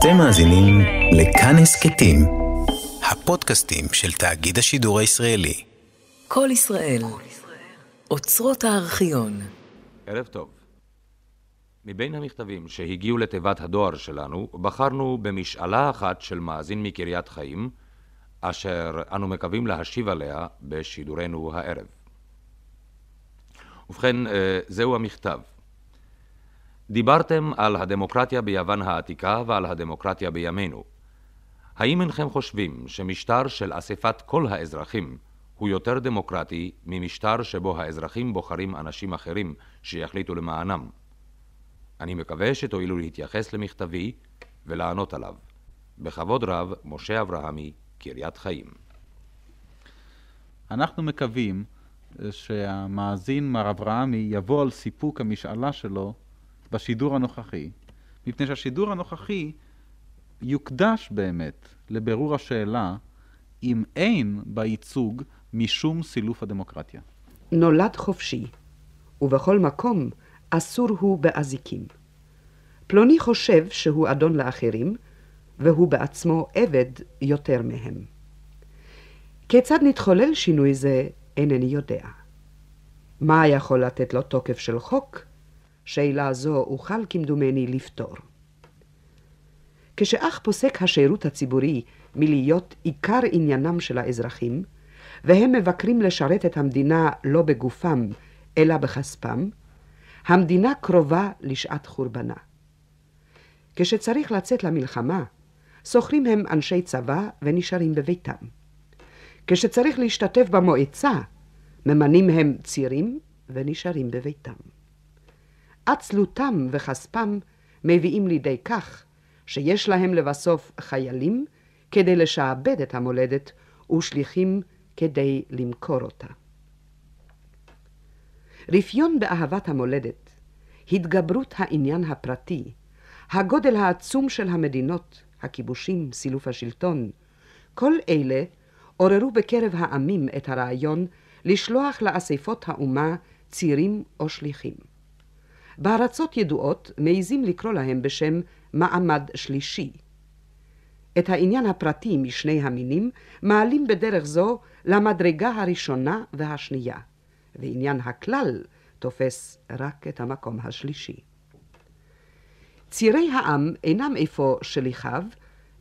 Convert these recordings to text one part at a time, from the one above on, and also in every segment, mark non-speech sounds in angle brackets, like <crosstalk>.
אתם מאזינים לכאן הסכתים, הפודקאסטים של תאגיד השידור הישראלי. כל ישראל, אוצרות הארכיון. ערב טוב. מבין המכתבים שהגיעו לתיבת הדואר שלנו, בחרנו במשאלה אחת של מאזין מקריית חיים, אשר אנו מקווים להשיב עליה בשידורנו הערב. ובכן, אה, זהו המכתב. דיברתם על הדמוקרטיה ביוון העתיקה ועל הדמוקרטיה בימינו. האם אינכם חושבים שמשטר של אספת כל האזרחים הוא יותר דמוקרטי ממשטר שבו האזרחים בוחרים אנשים אחרים שיחליטו למענם? אני מקווה שתואילו להתייחס למכתבי ולענות עליו. בכבוד רב, משה אברהמי, קריית חיים. אנחנו מקווים שהמאזין מר אברהמי יבוא על סיפוק המשאלה שלו בשידור הנוכחי, מפני שהשידור הנוכחי יוקדש באמת לבירור השאלה אם אין בייצוג משום סילוף הדמוקרטיה. נולד חופשי, ובכל מקום אסור הוא באזיקים. פלוני חושב שהוא אדון לאחרים, והוא בעצמו עבד יותר מהם. כיצד נתחולל שינוי זה, אינני יודע. מה יכול לתת לו תוקף של חוק? שאלה זו אוכל כמדומני לפתור. כשאך פוסק השירות הציבורי מלהיות עיקר עניינם של האזרחים, והם מבקרים לשרת את המדינה לא בגופם, אלא בכספם, המדינה קרובה לשעת חורבנה. כשצריך לצאת למלחמה, שוכרים הם אנשי צבא ונשארים בביתם. כשצריך להשתתף במועצה, ממנים הם צירים ונשארים בביתם. עצלותם וכספם מביאים לידי כך שיש להם לבסוף חיילים כדי לשעבד את המולדת ושליחים כדי למכור אותה. רפיון באהבת המולדת, התגברות העניין הפרטי, הגודל העצום של המדינות, הכיבושים, סילוף השלטון, כל אלה עוררו בקרב העמים את הרעיון לשלוח לאספות האומה צירים או שליחים. בארצות ידועות מעיזים לקרוא להם בשם מעמד שלישי. את העניין הפרטי משני המינים מעלים בדרך זו למדרגה הראשונה והשנייה, ועניין הכלל תופס רק את המקום השלישי. צירי העם אינם אפוא שליחיו,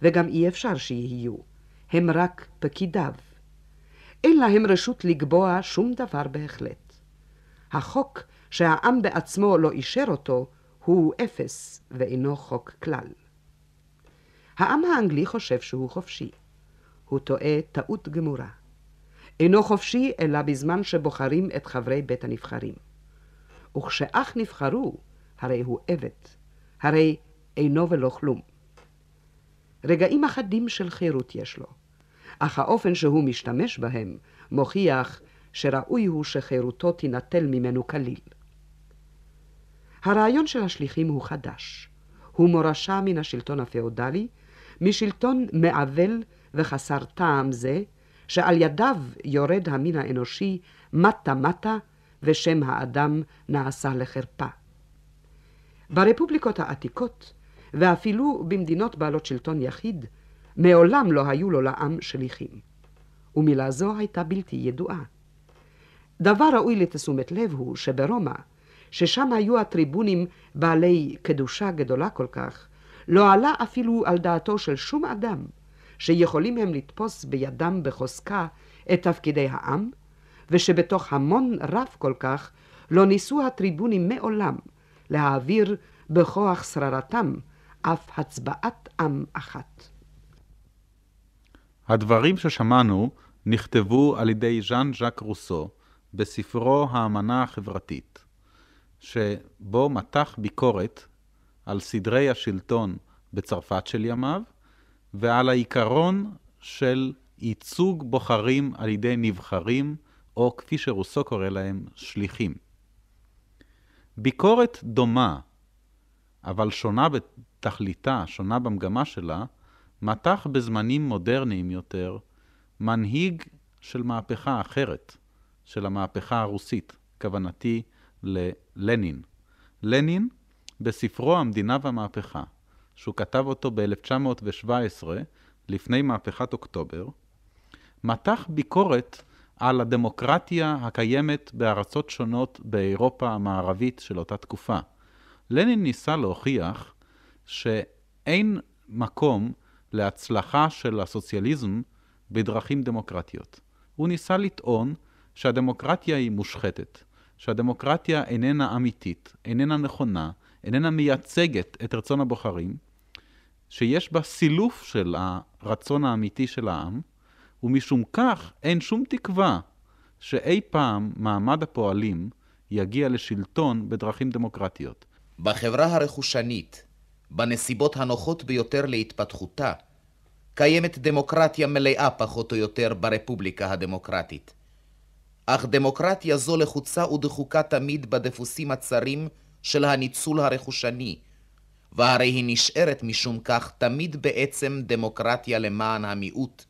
וגם אי אפשר שיהיו, הם רק פקידיו. אין להם רשות לקבוע שום דבר בהחלט. החוק שהעם בעצמו לא אישר אותו, הוא אפס ואינו חוק כלל. העם האנגלי חושב שהוא חופשי. הוא טועה טעות גמורה. אינו חופשי אלא בזמן שבוחרים את חברי בית הנבחרים. וכשאך נבחרו, הרי הוא עבד, הרי אינו ולא כלום. רגעים אחדים של חירות יש לו, אך האופן שהוא משתמש בהם מוכיח שראוי הוא שחירותו תינטל ממנו כליל. הרעיון של השליחים הוא חדש. הוא מורשה מן השלטון הפאודלי, משלטון מעוול וחסר טעם זה, שעל ידיו יורד המין האנושי מטה-מטה, ושם האדם נעשה לחרפה. ברפובליקות העתיקות, ואפילו במדינות בעלות שלטון יחיד, מעולם לא היו לו לעם שליחים, ומילה זו הייתה בלתי ידועה. דבר ראוי לתשומת לב הוא שברומא, ששם היו הטריבונים בעלי קדושה גדולה כל כך, לא עלה אפילו על דעתו של שום אדם שיכולים הם לתפוס בידם בחוזקה את תפקידי העם, ושבתוך המון רב כל כך לא ניסו הטריבונים מעולם להעביר בכוח שררתם אף הצבעת עם אחת. הדברים ששמענו נכתבו על ידי ז'אן ז'אק רוסו בספרו האמנה החברתית. שבו מתח ביקורת על סדרי השלטון בצרפת של ימיו, ועל העיקרון של ייצוג בוחרים על ידי נבחרים, או כפי שרוסו קורא להם, שליחים. ביקורת דומה, אבל שונה בתכליתה, שונה במגמה שלה, מתח בזמנים מודרניים יותר מנהיג של מהפכה אחרת, של המהפכה הרוסית, כוונתי ללנין. לנין, בספרו המדינה והמהפכה, שהוא כתב אותו ב-1917, לפני מהפכת אוקטובר, מתח ביקורת על הדמוקרטיה הקיימת בארצות שונות באירופה המערבית של אותה תקופה. לנין ניסה להוכיח שאין מקום להצלחה של הסוציאליזם בדרכים דמוקרטיות. הוא ניסה לטעון שהדמוקרטיה היא מושחתת, שהדמוקרטיה איננה אמיתית, איננה נכונה, איננה מייצגת את רצון הבוחרים, שיש בה סילוף של הרצון האמיתי של העם, ומשום כך אין שום תקווה שאי פעם מעמד הפועלים יגיע לשלטון בדרכים דמוקרטיות. בחברה הרכושנית, בנסיבות הנוחות ביותר להתפתחותה, קיימת דמוקרטיה מלאה פחות או יותר ברפובליקה הדמוקרטית. אך דמוקרטיה זו לחוצה ודחוקה תמיד בדפוסים הצרים של הניצול הרכושני, והרי היא נשארת משום כך תמיד בעצם דמוקרטיה למען המיעוט,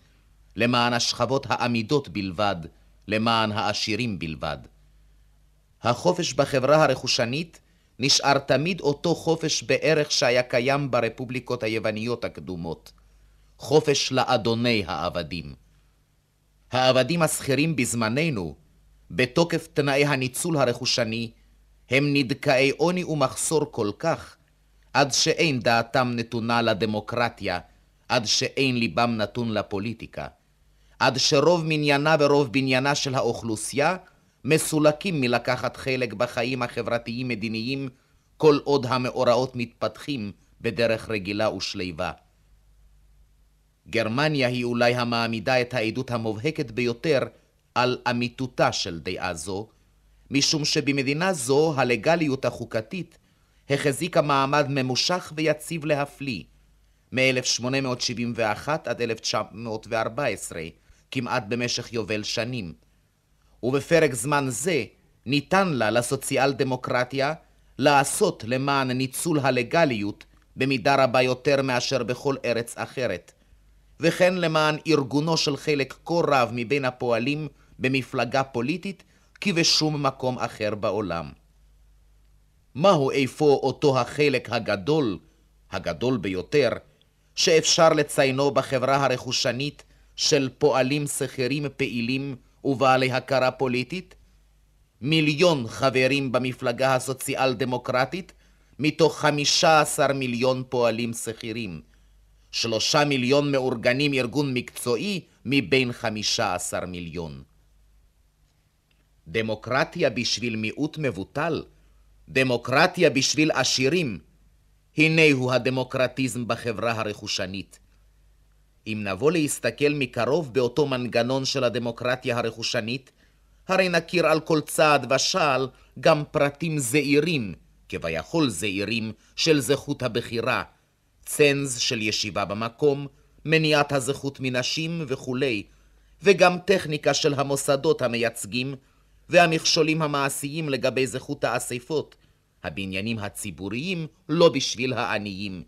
למען השכבות העמידות בלבד, למען העשירים בלבד. החופש בחברה הרכושנית נשאר תמיד אותו חופש בערך שהיה קיים ברפובליקות היווניות הקדומות, חופש לאדוני העבדים. העבדים השכירים בזמננו, בתוקף תנאי הניצול הרכושני, הם נדכאי עוני ומחסור כל כך, עד שאין דעתם נתונה לדמוקרטיה, עד שאין ליבם נתון לפוליטיקה, עד שרוב מניינה ורוב בניינה של האוכלוסייה מסולקים מלקחת חלק בחיים החברתיים-מדיניים כל עוד המאורעות מתפתחים בדרך רגילה ושליבה. גרמניה היא אולי המעמידה את העדות המובהקת ביותר על אמיתותה של דעה זו, משום שבמדינה זו הלגליות החוקתית החזיקה מעמד ממושך ויציב להפליא, מ-1871 עד 1914, כמעט במשך יובל שנים. ובפרק זמן זה ניתן לה, לסוציאל דמוקרטיה, לעשות למען ניצול הלגליות במידה רבה יותר מאשר בכל ארץ אחרת, וכן למען ארגונו של חלק כה רב מבין הפועלים במפלגה פוליטית כי בשום מקום אחר בעולם. מהו איפה אותו החלק הגדול, הגדול ביותר, שאפשר לציינו בחברה הרכושנית של פועלים שכירים פעילים ובעלי הכרה פוליטית? מיליון חברים במפלגה הסוציאל דמוקרטית מתוך חמישה עשר מיליון פועלים שכירים. שלושה מיליון מאורגנים ארגון מקצועי מבין חמישה עשר מיליון. דמוקרטיה בשביל מיעוט מבוטל, דמוקרטיה בשביל עשירים, הנה הוא הדמוקרטיזם בחברה הרכושנית. אם נבוא להסתכל מקרוב באותו מנגנון של הדמוקרטיה הרכושנית, הרי נכיר על כל צעד ושעל גם פרטים זעירים, כביכול זעירים, של זכות הבחירה, צנז של ישיבה במקום, מניעת הזכות מנשים וכולי, וגם טכניקה של המוסדות המייצגים, והמכשולים המעשיים לגבי זכות האספות, הבניינים הציבוריים לא בשביל העניים,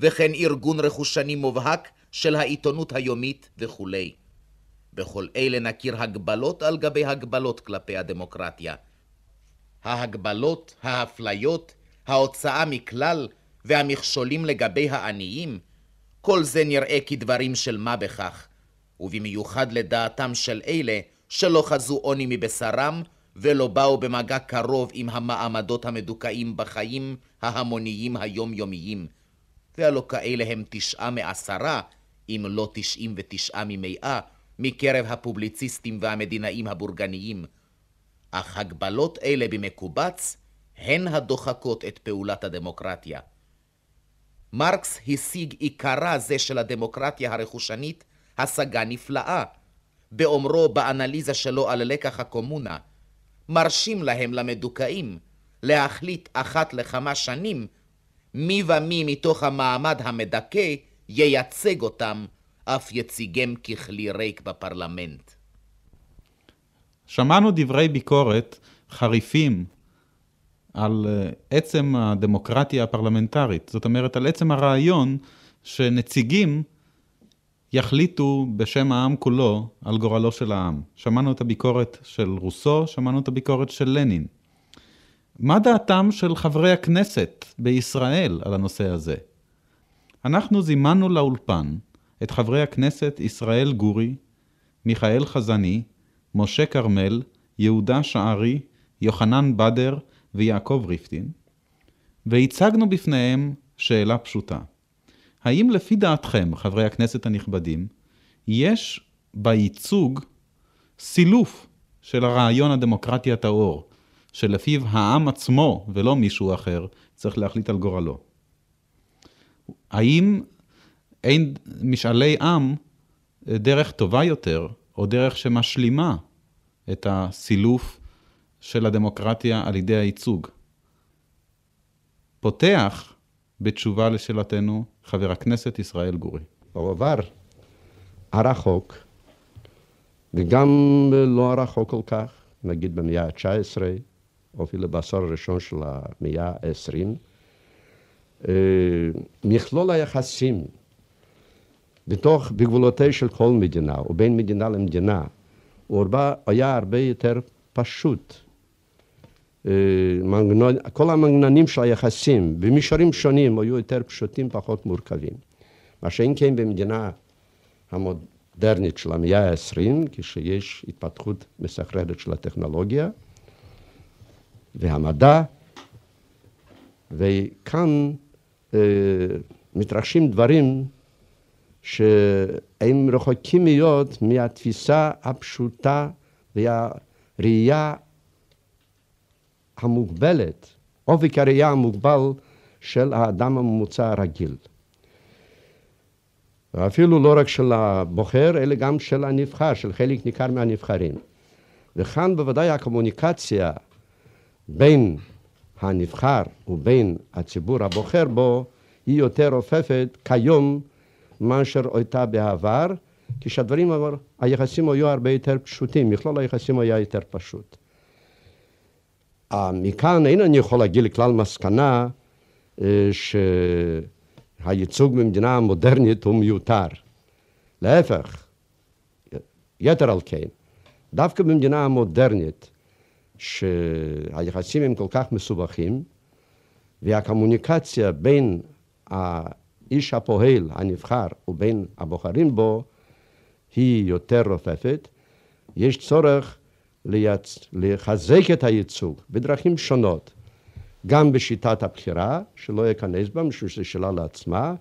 וכן ארגון רכושני מובהק של העיתונות היומית וכולי. בכל אלה נכיר הגבלות על גבי הגבלות כלפי הדמוקרטיה. ההגבלות, האפליות, ההוצאה מכלל והמכשולים לגבי העניים, כל זה נראה כדברים של מה בכך, ובמיוחד לדעתם של אלה שלא חזו עוני מבשרם ולא באו במגע קרוב עם המעמדות המדוכאים בחיים ההמוניים היומיומיים. והלא כאלה הם תשעה מעשרה, אם לא תשעים ותשעה ממאה, מקרב הפובליציסטים והמדינאים הבורגניים. אך הגבלות אלה במקובץ הן הדוחקות את פעולת הדמוקרטיה. מרקס השיג עיקרה זה של הדמוקרטיה הרכושנית השגה נפלאה, באומרו באנליזה שלו על לקח הקומונה, מרשים להם למדוכאים להחליט אחת לכמה שנים מי ומי מתוך המעמד המדכא ייצג אותם, אף יציגם ככלי ריק בפרלמנט. שמענו דברי ביקורת חריפים על אה, עצם הדמוקרטיה הפרלמנטרית, זאת אומרת על עצם הרעיון שנציגים יחליטו בשם העם כולו על גורלו של העם. שמענו את הביקורת של רוסו, שמענו את הביקורת של לנין. מה דעתם של חברי הכנסת בישראל על הנושא הזה? אנחנו זימנו לאולפן את חברי הכנסת ישראל גורי, מיכאל חזני, משה כרמל, יהודה שערי, יוחנן בדר ויעקב ריפטין, והצגנו בפניהם שאלה פשוטה. האם לפי דעתכם, חברי הכנסת הנכבדים, יש בייצוג סילוף של הרעיון הדמוקרטי הטהור, שלפיו העם עצמו ולא מישהו אחר צריך להחליט על גורלו? האם אין משאלי עם דרך טובה יותר, או דרך שמשלימה את הסילוף של הדמוקרטיה על ידי הייצוג? פותח בתשובה לשאלתנו חבר הכנסת ישראל גורי. בעבר הרחוק, וגם לא הרחוק כל כך, נגיד במאה ה-19, או אפילו בעשור הראשון של המאה ה-20, אה, מכלול היחסים בתוך, בגבולותיה של כל מדינה, ובין מדינה למדינה, הוא היה הרבה יותר פשוט. אה, מנגנון, כל המנגנונים של היחסים במישורים שונים היו יותר פשוטים, פחות מורכבים. מה שאם כן במדינה המודרנית של המאה ה-20, כשיש התפתחות מסחררת של הטכנולוגיה והמדע, וכאן אה, מתרחשים דברים שהם רחוקים מאוד מהתפיסה הפשוטה והראייה המוגבלת, אופק הראייה המוגבל של האדם הממוצע הרגיל. ואפילו לא רק של הבוחר, אלא גם של הנבחר, של חלק ניכר מהנבחרים. וכאן בוודאי הקומוניקציה בין הנבחר ובין הציבור הבוחר בו היא יותר רופפת כיום מאשר הייתה בעבר, כשהדברים, היחסים היו הרבה יותר פשוטים, מכלול היחסים היה יותר פשוט. מכאן אין אני יכול להגיע לכלל מסקנה אה, שהייצוג במדינה המודרנית הוא מיותר. להפך, יתר על כן, דווקא במדינה המודרנית, שהיחסים הם כל כך מסובכים, והקומוניקציה בין האיש הפועל, הנבחר, ובין הבוחרים בו, היא יותר רופפת, יש צורך ליצ... לחזק את הייצוג בדרכים שונות, גם בשיטת הבחירה, שלא אכנס בה, משום שזו שאלה לעצמה,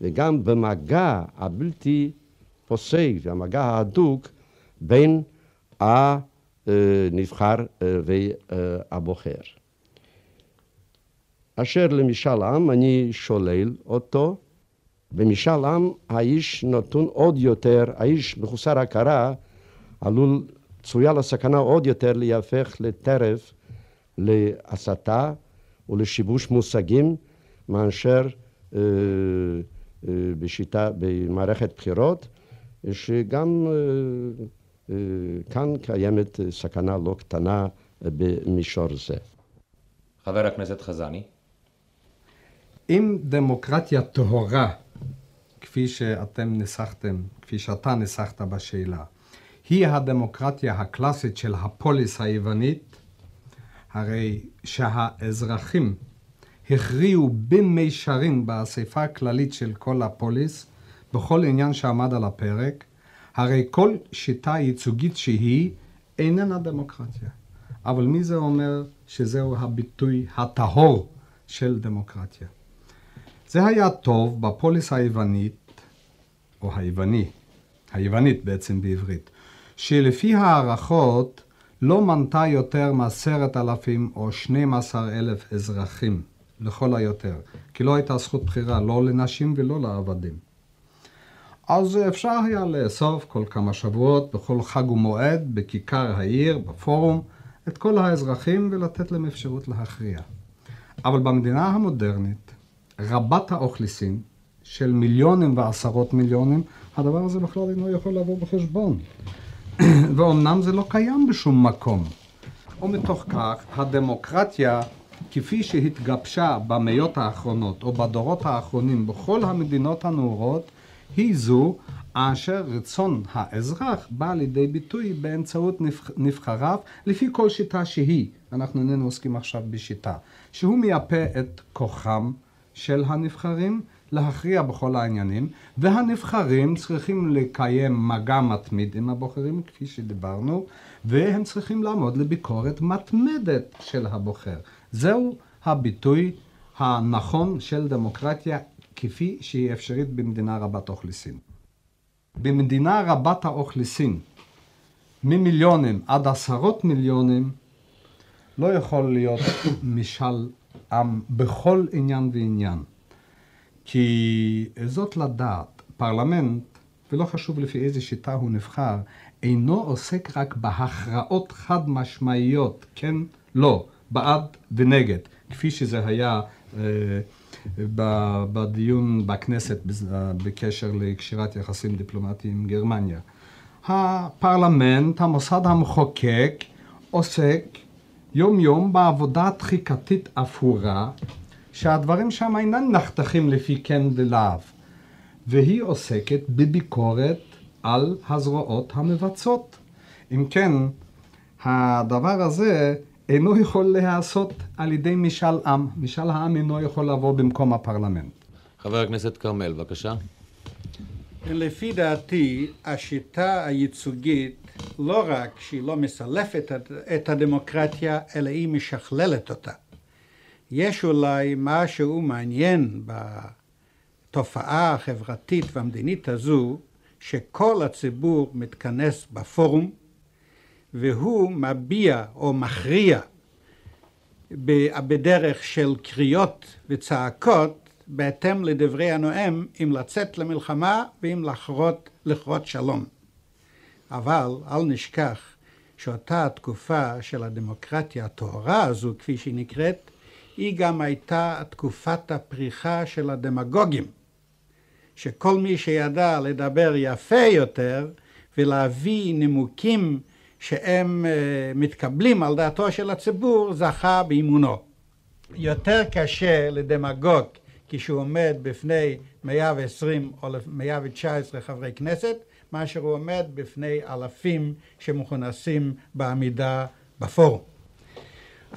וגם במגע הבלתי פוסק והמגע ההדוק בין הנבחר אה, והבוחר. אשר למשאל עם, אני שולל אותו. במשאל עם האיש נתון עוד יותר, האיש מחוסר הכרה עלול צפויה לו סכנה עוד יותר להיהפך לטרף, להסתה ולשיבוש מושגים מאשר אה, אה, בשיטה, במערכת בחירות, שגם אה, אה, כאן קיימת סכנה לא קטנה במישור זה. חבר הכנסת חזני. אם דמוקרטיה טהורה, כפי שאתם ניסחתם, כפי שאתה ניסחת בשאלה, היא הדמוקרטיה הקלאסית של הפוליס היוונית, הרי שהאזרחים הכריעו במישרין באספה הכללית של כל הפוליס, בכל עניין שעמד על הפרק, הרי כל שיטה ייצוגית שהיא איננה דמוקרטיה. אבל מי זה אומר שזהו הביטוי הטהור של דמוקרטיה? זה היה טוב בפוליס היוונית, או היווני, היוונית בעצם בעברית, שלפי הערכות לא מנתה יותר מעשרת אלפים או שנים עשר אלף אזרחים, לכל היותר, כי לא הייתה זכות בחירה לא לנשים ולא לעבדים. אז אפשר היה לאסוף כל כמה שבועות, בכל חג ומועד, בכיכר העיר, בפורום, את כל האזרחים ולתת להם אפשרות להכריע. אבל במדינה המודרנית, רבת האוכלוסין, של מיליונים ועשרות מיליונים, הדבר הזה בכלל אינו יכול לבוא בחשבון. <coughs> ואומנם זה לא קיים בשום מקום. ומתוך כך, הדמוקרטיה, כפי שהתגבשה במאות האחרונות, או בדורות האחרונים, בכל המדינות הנאורות, היא זו אשר רצון האזרח בא לידי ביטוי באמצעות נבחריו, לפי כל שיטה שהיא. אנחנו איננו עוסקים עכשיו בשיטה. שהוא מייפה את כוחם של הנבחרים, להכריע בכל העניינים, והנבחרים צריכים לקיים מגע מתמיד עם הבוחרים, כפי שדיברנו, והם צריכים לעמוד לביקורת מתמדת של הבוחר. זהו הביטוי הנכון של דמוקרטיה כפי שהיא אפשרית במדינה רבת אוכלוסין. במדינה רבת האוכלוסין, ממיליונים עד עשרות מיליונים, לא יכול להיות <coughs> משאל עם בכל עניין ועניין. כי זאת לדעת, פרלמנט, ולא חשוב לפי איזה שיטה הוא נבחר, אינו עוסק רק בהכרעות חד משמעיות, כן, לא, בעד ונגד, כפי שזה היה אה, בדיון בכנסת בקשר לקשירת יחסים דיפלומטיים עם גרמניה. הפרלמנט, המוסד המחוקק, עוסק יום יום בעבודה תחיקתית אפורה, שהדברים שם אינם נחתכים לפי כן ולאו, והיא עוסקת בביקורת על הזרועות המבצעות. אם כן, הדבר הזה אינו יכול להיעשות על ידי משאל עם. משאל העם אינו יכול לבוא במקום הפרלמנט. חבר הכנסת כרמל, בבקשה. לפי דעתי, השיטה הייצוגית, לא רק שהיא לא מסלפת את הדמוקרטיה, אלא היא משכללת אותה. יש אולי משהו מעניין בתופעה החברתית והמדינית הזו, שכל הציבור מתכנס בפורום, והוא מביע או מכריע בדרך של קריאות וצעקות בהתאם לדברי הנואם אם לצאת למלחמה ואם לכרות, לכרות שלום. אבל אל נשכח שאותה התקופה של הדמוקרטיה הטהורה הזו כפי שהיא נקראת היא גם הייתה תקופת הפריחה של הדמגוגים שכל מי שידע לדבר יפה יותר ולהביא נימוקים שהם אה, מתקבלים על דעתו של הציבור זכה באמונו. יותר קשה לדמגוג כשהוא עומד בפני 120 או 119 חברי כנסת מאשר הוא עומד בפני אלפים שמכונסים בעמידה בפורום.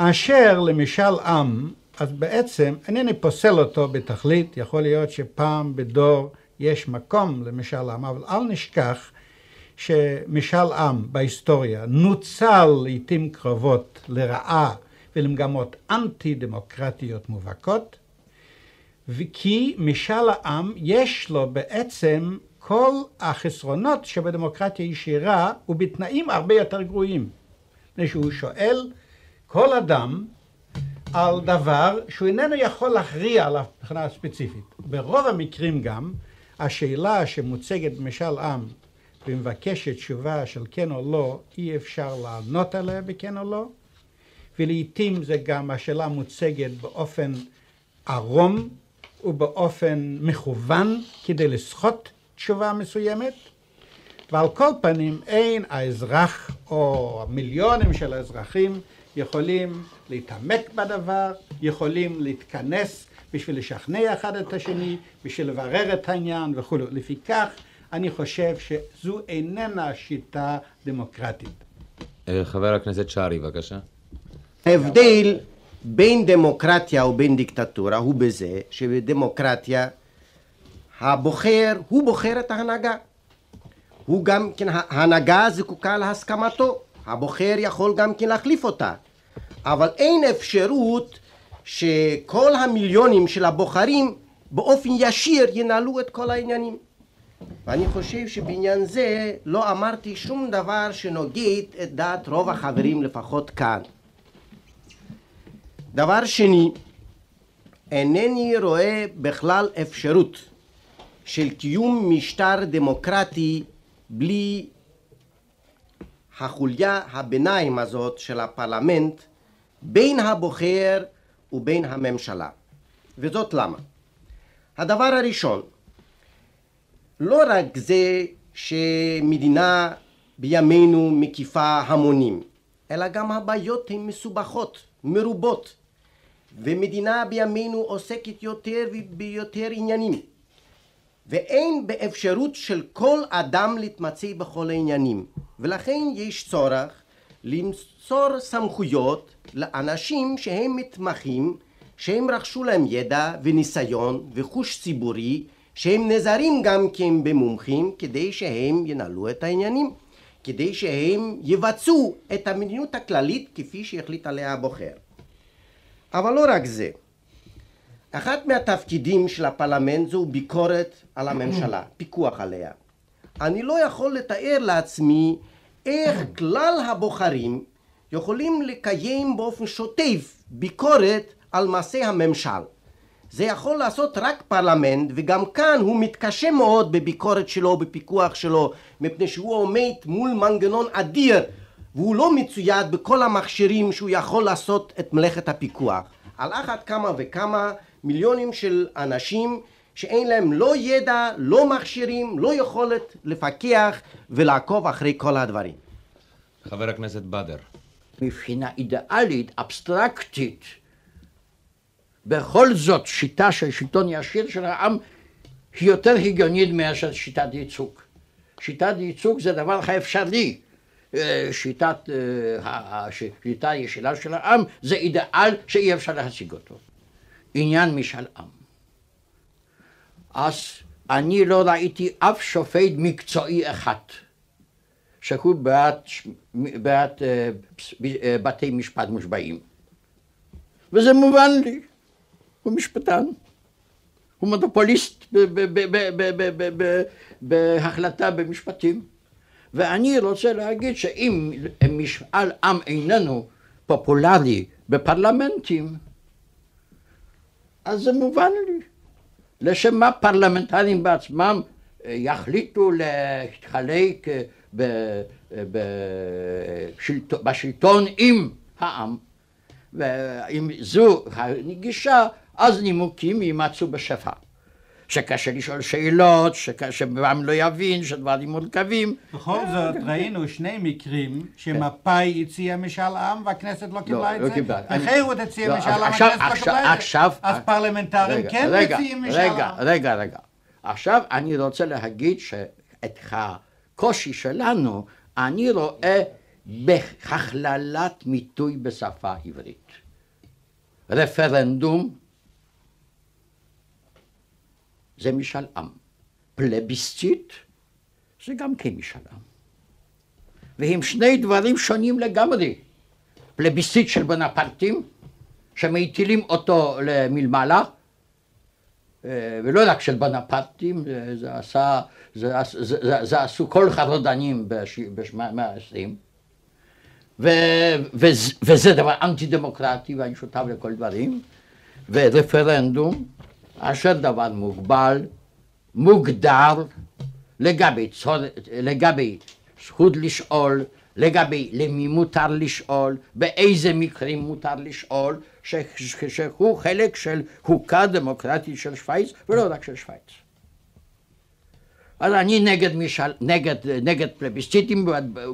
אשר למשאל עם, אז בעצם אינני פוסל אותו בתכלית, יכול להיות שפעם בדור יש מקום למשאל עם, אבל אל נשכח שמשאל עם בהיסטוריה נוצל לעיתים קרבות לרעה ולמגמות אנטי דמוקרטיות מובהקות, וכי משאל העם יש לו בעצם כל החסרונות שבדמוקרטיה ישירה ובתנאים הרבה יותר גרועים. מפני שהוא שואל כל אדם על דבר שהוא איננו יכול להכריע עליו מבחינה ספציפית. ברוב המקרים גם השאלה שמוצגת במשאל עם ומבקשת תשובה של כן או לא, אי אפשר לענות עליה בכן או לא, ולעיתים זה גם השאלה מוצגת באופן ערום ובאופן מכוון כדי לסחוט תשובה מסוימת, ועל כל פנים אין האזרח או המיליונים של האזרחים יכולים להתעמק בדבר, יכולים להתכנס בשביל לשכנע אחד את השני, בשביל לברר את העניין וכו'. לפיכך אני חושב שזו איננה שיטה דמוקרטית. אה, חבר הכנסת שרי, בבקשה. ההבדל בין דמוקרטיה ובין דיקטטורה הוא בזה שבדמוקרטיה הבוחר, הוא בוחר את ההנהגה. הוא גם כן, ההנהגה זקוקה להסכמתו. הבוחר יכול גם כן להחליף אותה. אבל אין אפשרות שכל המיליונים של הבוחרים באופן ישיר ינהלו את כל העניינים. ואני חושב שבעניין זה לא אמרתי שום דבר שנוגד את דעת רוב החברים לפחות כאן. דבר שני, אינני רואה בכלל אפשרות של קיום משטר דמוקרטי בלי החוליה הביניים הזאת של הפרלמנט בין הבוחר ובין הממשלה. וזאת למה? הדבר הראשון, לא רק זה שמדינה בימינו מקיפה המונים, אלא גם הבעיות הן מסובכות, מרובות, ומדינה בימינו עוסקת יותר ויותר עניינים, ואין באפשרות של כל אדם להתמצא בכל העניינים, ולכן יש צורך למסור סמכויות לאנשים שהם מתמחים שהם רכשו להם ידע וניסיון וחוש ציבורי, שהם נזרים גם כן במומחים כדי שהם ינהלו את העניינים, כדי שהם יבצעו את המדיניות הכללית כפי שהחליט עליה הבוחר. אבל לא רק זה, אחד מהתפקידים של הפרלמנט זו ביקורת על הממשלה, <clears throat> פיקוח עליה. אני לא יכול לתאר לעצמי איך כלל הבוחרים יכולים לקיים באופן שוטף ביקורת על מעשי הממשל. זה יכול לעשות רק פרלמנט, וגם כאן הוא מתקשה מאוד בביקורת שלו, בפיקוח שלו, מפני שהוא עומד מול מנגנון אדיר, והוא לא מצויד בכל המכשירים שהוא יכול לעשות את מלאכת הפיקוח. על אחת כמה וכמה מיליונים של אנשים שאין להם לא ידע, לא מכשירים, לא יכולת לפקח ולעקוב אחרי כל הדברים. חבר הכנסת בדר. מבחינה אידיאלית, אבסטרקטית, בכל זאת שיטה של שלטון ישיר של העם היא יותר הגיונית מאשר שיטת ייצוג. שיטת ייצוג זה דבר האפשרי. אה, שיטת, אה, השיטה הישירה של העם זה אידיאל שאי אפשר להשיג אותו. עניין משאל עם. אז אני לא ראיתי אף שופט מקצועי אחד שהוא בעד, בעד אה, בתי משפט מושבעים. וזה מובן לי. הוא משפטן, הוא מונופוליסט בהחלטה במשפטים. ואני רוצה להגיד שאם משאל עם איננו פופולרי בפרלמנטים, אז זה מובן לי. לשם מה פרלמנטרים בעצמם אה, יחליטו להתחלק אה, בשלטון עם העם. ואם זו הגישה, אז נימוקים יימצאו בשפע. שקשה לשאול שאלות, שבעם לא יבין, שדברים מורכבים. בכל זאת ראינו שני מקרים שמפא"י הציע משאל עם והכנסת לא קיבלה את זה, וחירות הציע משאל עם והכנסת לא קיבלה את זה, אז פרלמנטרים כן מציעים משאל עם. רגע, רגע, רגע. עכשיו אני רוצה להגיד שאת הקושי שלנו אני רואה בהכללת מיתוי בשפה עברית. רפרנדום זה משאל עם. פלביסציט זה גם כן משאל עם. והם שני דברים שונים לגמרי. פלביסציט של בונפרטים, שמטילים אותו למלמעלה, אה, ולא רק של בונפרטים, זה, עשה, זה, זה, זה, זה עשו כל חרודנים במאה העשרים, וזה דבר אנטי דמוקרטי ואני שותף לכל דברים, ורפרנדום אשר דבר מוגבל, מוגדר, לגבי, צור, לגבי זכות לשאול, לגבי למי מותר לשאול, באיזה מקרים מותר לשאול, שהוא חלק של חוקה דמוקרטית של שווייץ ולא רק של שווייץ. אז אני נגד, משל, נגד, נגד פלביסציטים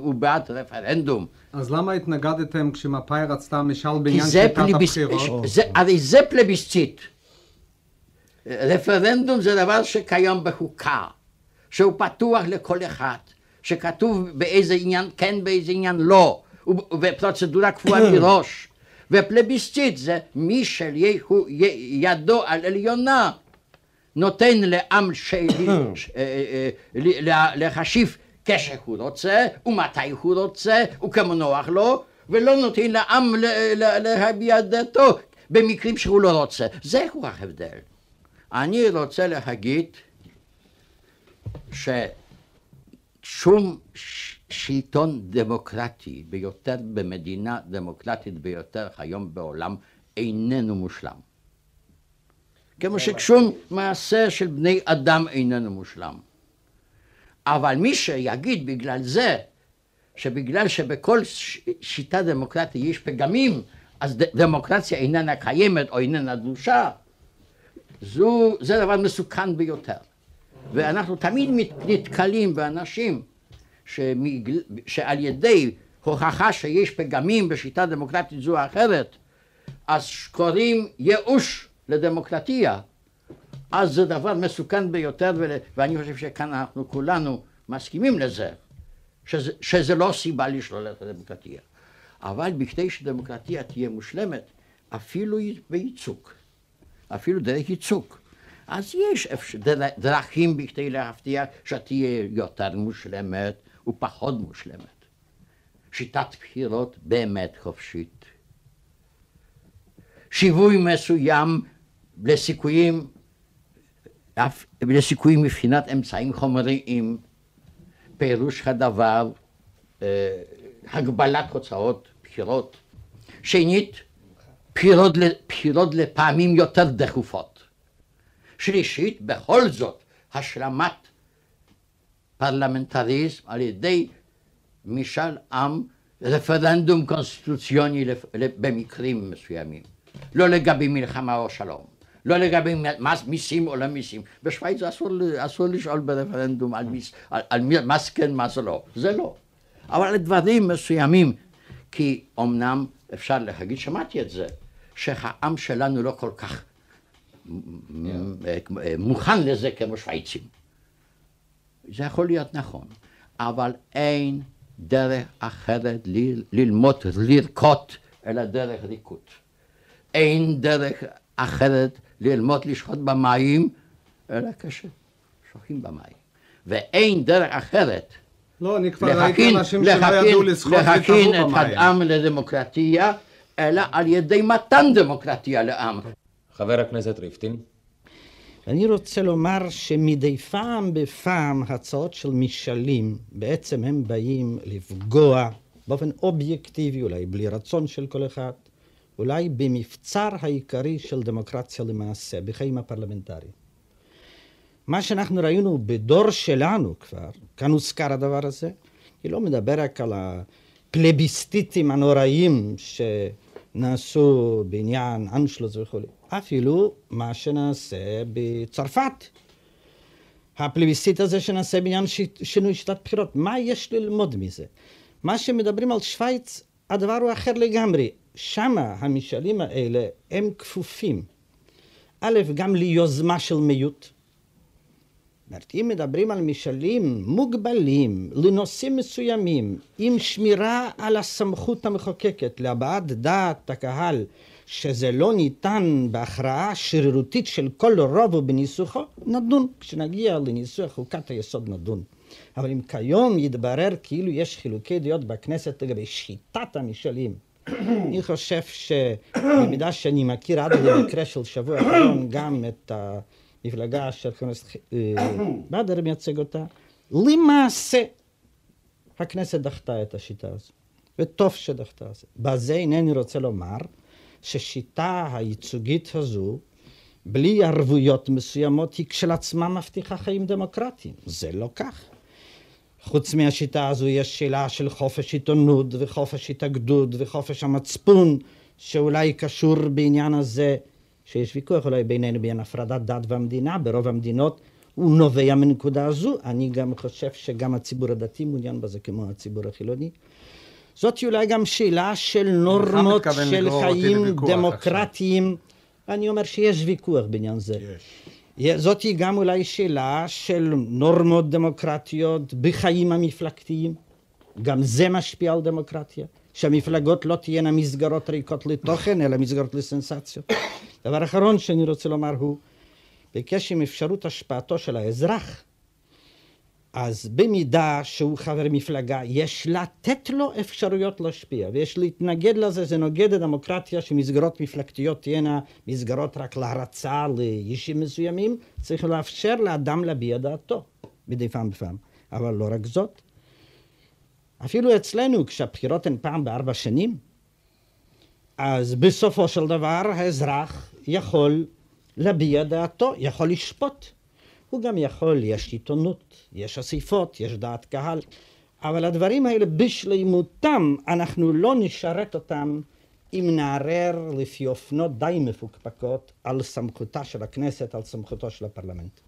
ובעד רפרנדום. אז למה התנגדתם כשמפא"י רצתה משאל בעניין שיטת הבחירות? הרי זה פלביסציט. רפרנדום זה דבר שקיים בחוקה, שהוא פתוח לכל אחד, שכתוב באיזה עניין כן, באיזה עניין לא, ופרוצדורה קבועה <coughs> מראש. ופלביסציט זה מי שידו על עליונה נותן לעם שלי <coughs> אה, אה, להשיב כשהוא רוצה ומתי הוא רוצה וכמו נוח לו ולא נותן לעם להביע דעתו במקרים שהוא לא רוצה. זהו ההבדל. אני רוצה להגיד ששום שלטון דמוקרטי ביותר במדינה דמוקרטית ביותר היום בעולם איננו מושלם. כמו ששום מעשה של בני אדם איננו מושלם. אבל מי שיגיד בגלל זה, שבגלל שבכל שיטה דמוקרטית יש פגמים, אז דמוקרטיה איננה קיימת או איננה דרושה, זו, זה דבר מסוכן ביותר. ואנחנו תמיד נתקלים באנשים שמגל, שעל ידי הוכחה שיש פגמים בשיטה דמוקרטית זו או אחרת, אז קוראים ייאוש לדמוקרטיה. אז זה דבר מסוכן ביותר, ואני חושב שכאן אנחנו כולנו מסכימים לזה, שזה, שזה לא סיבה לשלול את הדמוקרטיה. אבל בכדי שדמוקרטיה תהיה מושלמת, אפילו בייצוג, אפילו דרך ייצוג. אז יש דרכים בכדי להבטיח שתהיה יותר מושלמת ופחות מושלמת. שיטת בחירות באמת חופשית. שיווי מסוים לסיכויים, לסיכויים מבחינת אמצעים חומריים, פירוש הדבר, אה, הגבלת הוצאות בחירות. שנית, בחירות, בחירות לפעמים יותר דחופות. שלישית, בכל זאת, השלמת פרלמנטריזם על ידי משאל עם, רפרנדום קונסטיטוציוני במקרים מסוימים. לא לגבי מלחמה או שלום, לא לגבי מס, מיסים או לא מיסים. בשוויץ אסור, אסור לשאול ברפרנדום על, מיס, על, על מס כן, מס לא. זה לא. אבל לדברים מסוימים, כי אמנם אפשר להגיד, שמעתי את זה, שהעם שלנו לא כל כך מוכן לזה כמו שוויצים. זה יכול להיות נכון, אבל אין דרך אחרת ללמוד לרקוד אלא דרך ריקוד. אין דרך אחרת ללמוד לשחוט במים אלא כששוחים במים. ואין דרך אחרת לא, אני כבר ראיתי אנשים שלא ידעו לשחות וטבעו במים. להכין את העם לדמוקרטיה, אלא על ידי מתן דמוקרטיה לעם. חבר הכנסת ריפטין. אני רוצה לומר שמדי פעם בפעם הצעות של משאלים, בעצם הם באים לפגוע באופן אובייקטיבי, אולי בלי רצון של כל אחד, אולי במבצר העיקרי של דמוקרטיה למעשה, בחיים הפרלמנטריים. מה שאנחנו ראינו בדור שלנו כבר, כאן הוזכר הדבר הזה, אני לא מדבר רק על הפלביסטיטים הנוראים שנעשו בעניין אנשלוס וכו', אפילו מה שנעשה בצרפת. הפלביסטיט הזה שנעשה בעניין שינוי שיטת בחירות, מה יש ללמוד מזה? מה שמדברים על שווייץ, הדבר הוא אחר לגמרי. שמה המשאלים האלה הם כפופים, א', גם ליוזמה של מיעוט, אומרת, אם מדברים על משאלים מוגבלים לנושאים מסוימים, עם שמירה על הסמכות המחוקקת להבעת דעת הקהל, שזה לא ניתן בהכרעה שרירותית של כל רוב ובניסוחו, נדון. כשנגיע לניסוח חוקת היסוד נדון. אבל אם כיום יתברר כאילו יש חילוקי דעות בכנסת לגבי שיטת המשאלים, אני חושב שבמידה שאני מכיר עד למקרה של שבוע האחרון גם את ה... מפלגה של חבר הכנסת בדר מייצג אותה, למעשה הכנסת דחתה את השיטה הזו, וטוב שדחתה את זה. בזה אינני רוצה לומר ששיטה הייצוגית הזו, בלי ערבויות מסוימות, היא כשלעצמה מבטיחה חיים דמוקרטיים. זה לא כך. חוץ מהשיטה הזו יש שאלה של חופש עיתונות וחופש התאגדות וחופש המצפון, שאולי קשור בעניין הזה שיש ויכוח אולי בינינו בין הפרדת דת והמדינה, ברוב המדינות הוא נובע מנקודה הזו. אני גם חושב שגם הציבור הדתי מעוניין בזה כמו הציבור החילוני. זאת אולי גם שאלה של נורמות של חיים דמוקרטיים. אני אומר שיש ויכוח בעניין זה. יש. זאת היא גם אולי שאלה של נורמות דמוקרטיות בחיים המפלגתיים. גם זה משפיע על דמוקרטיה. שהמפלגות לא תהיינה מסגרות ריקות לתוכן, אלא מסגרות לסנסציות. דבר אחרון שאני רוצה לומר הוא, בקשר עם אפשרות השפעתו של האזרח, אז במידה שהוא חבר מפלגה, יש לתת לו אפשרויות להשפיע, ויש להתנגד לזה, זה נוגד לדמוקרטיה שמסגרות מפלגתיות תהיינה מסגרות רק להרצה לאישים מסוימים, צריך לאפשר לאדם להביע דעתו מדי פעם בפעם. אבל לא רק זאת, אפילו אצלנו, כשהבחירות הן פעם בארבע שנים, אז בסופו של דבר האזרח יכול להביע דעתו, יכול לשפוט. הוא גם יכול, יש עיתונות, יש אסיפות, יש דעת קהל, אבל הדברים האלה בשלימותם, אנחנו לא נשרת אותם אם נערער לפי אופנות די מפוקפקות על סמכותה של הכנסת, על סמכותו של הפרלמנט.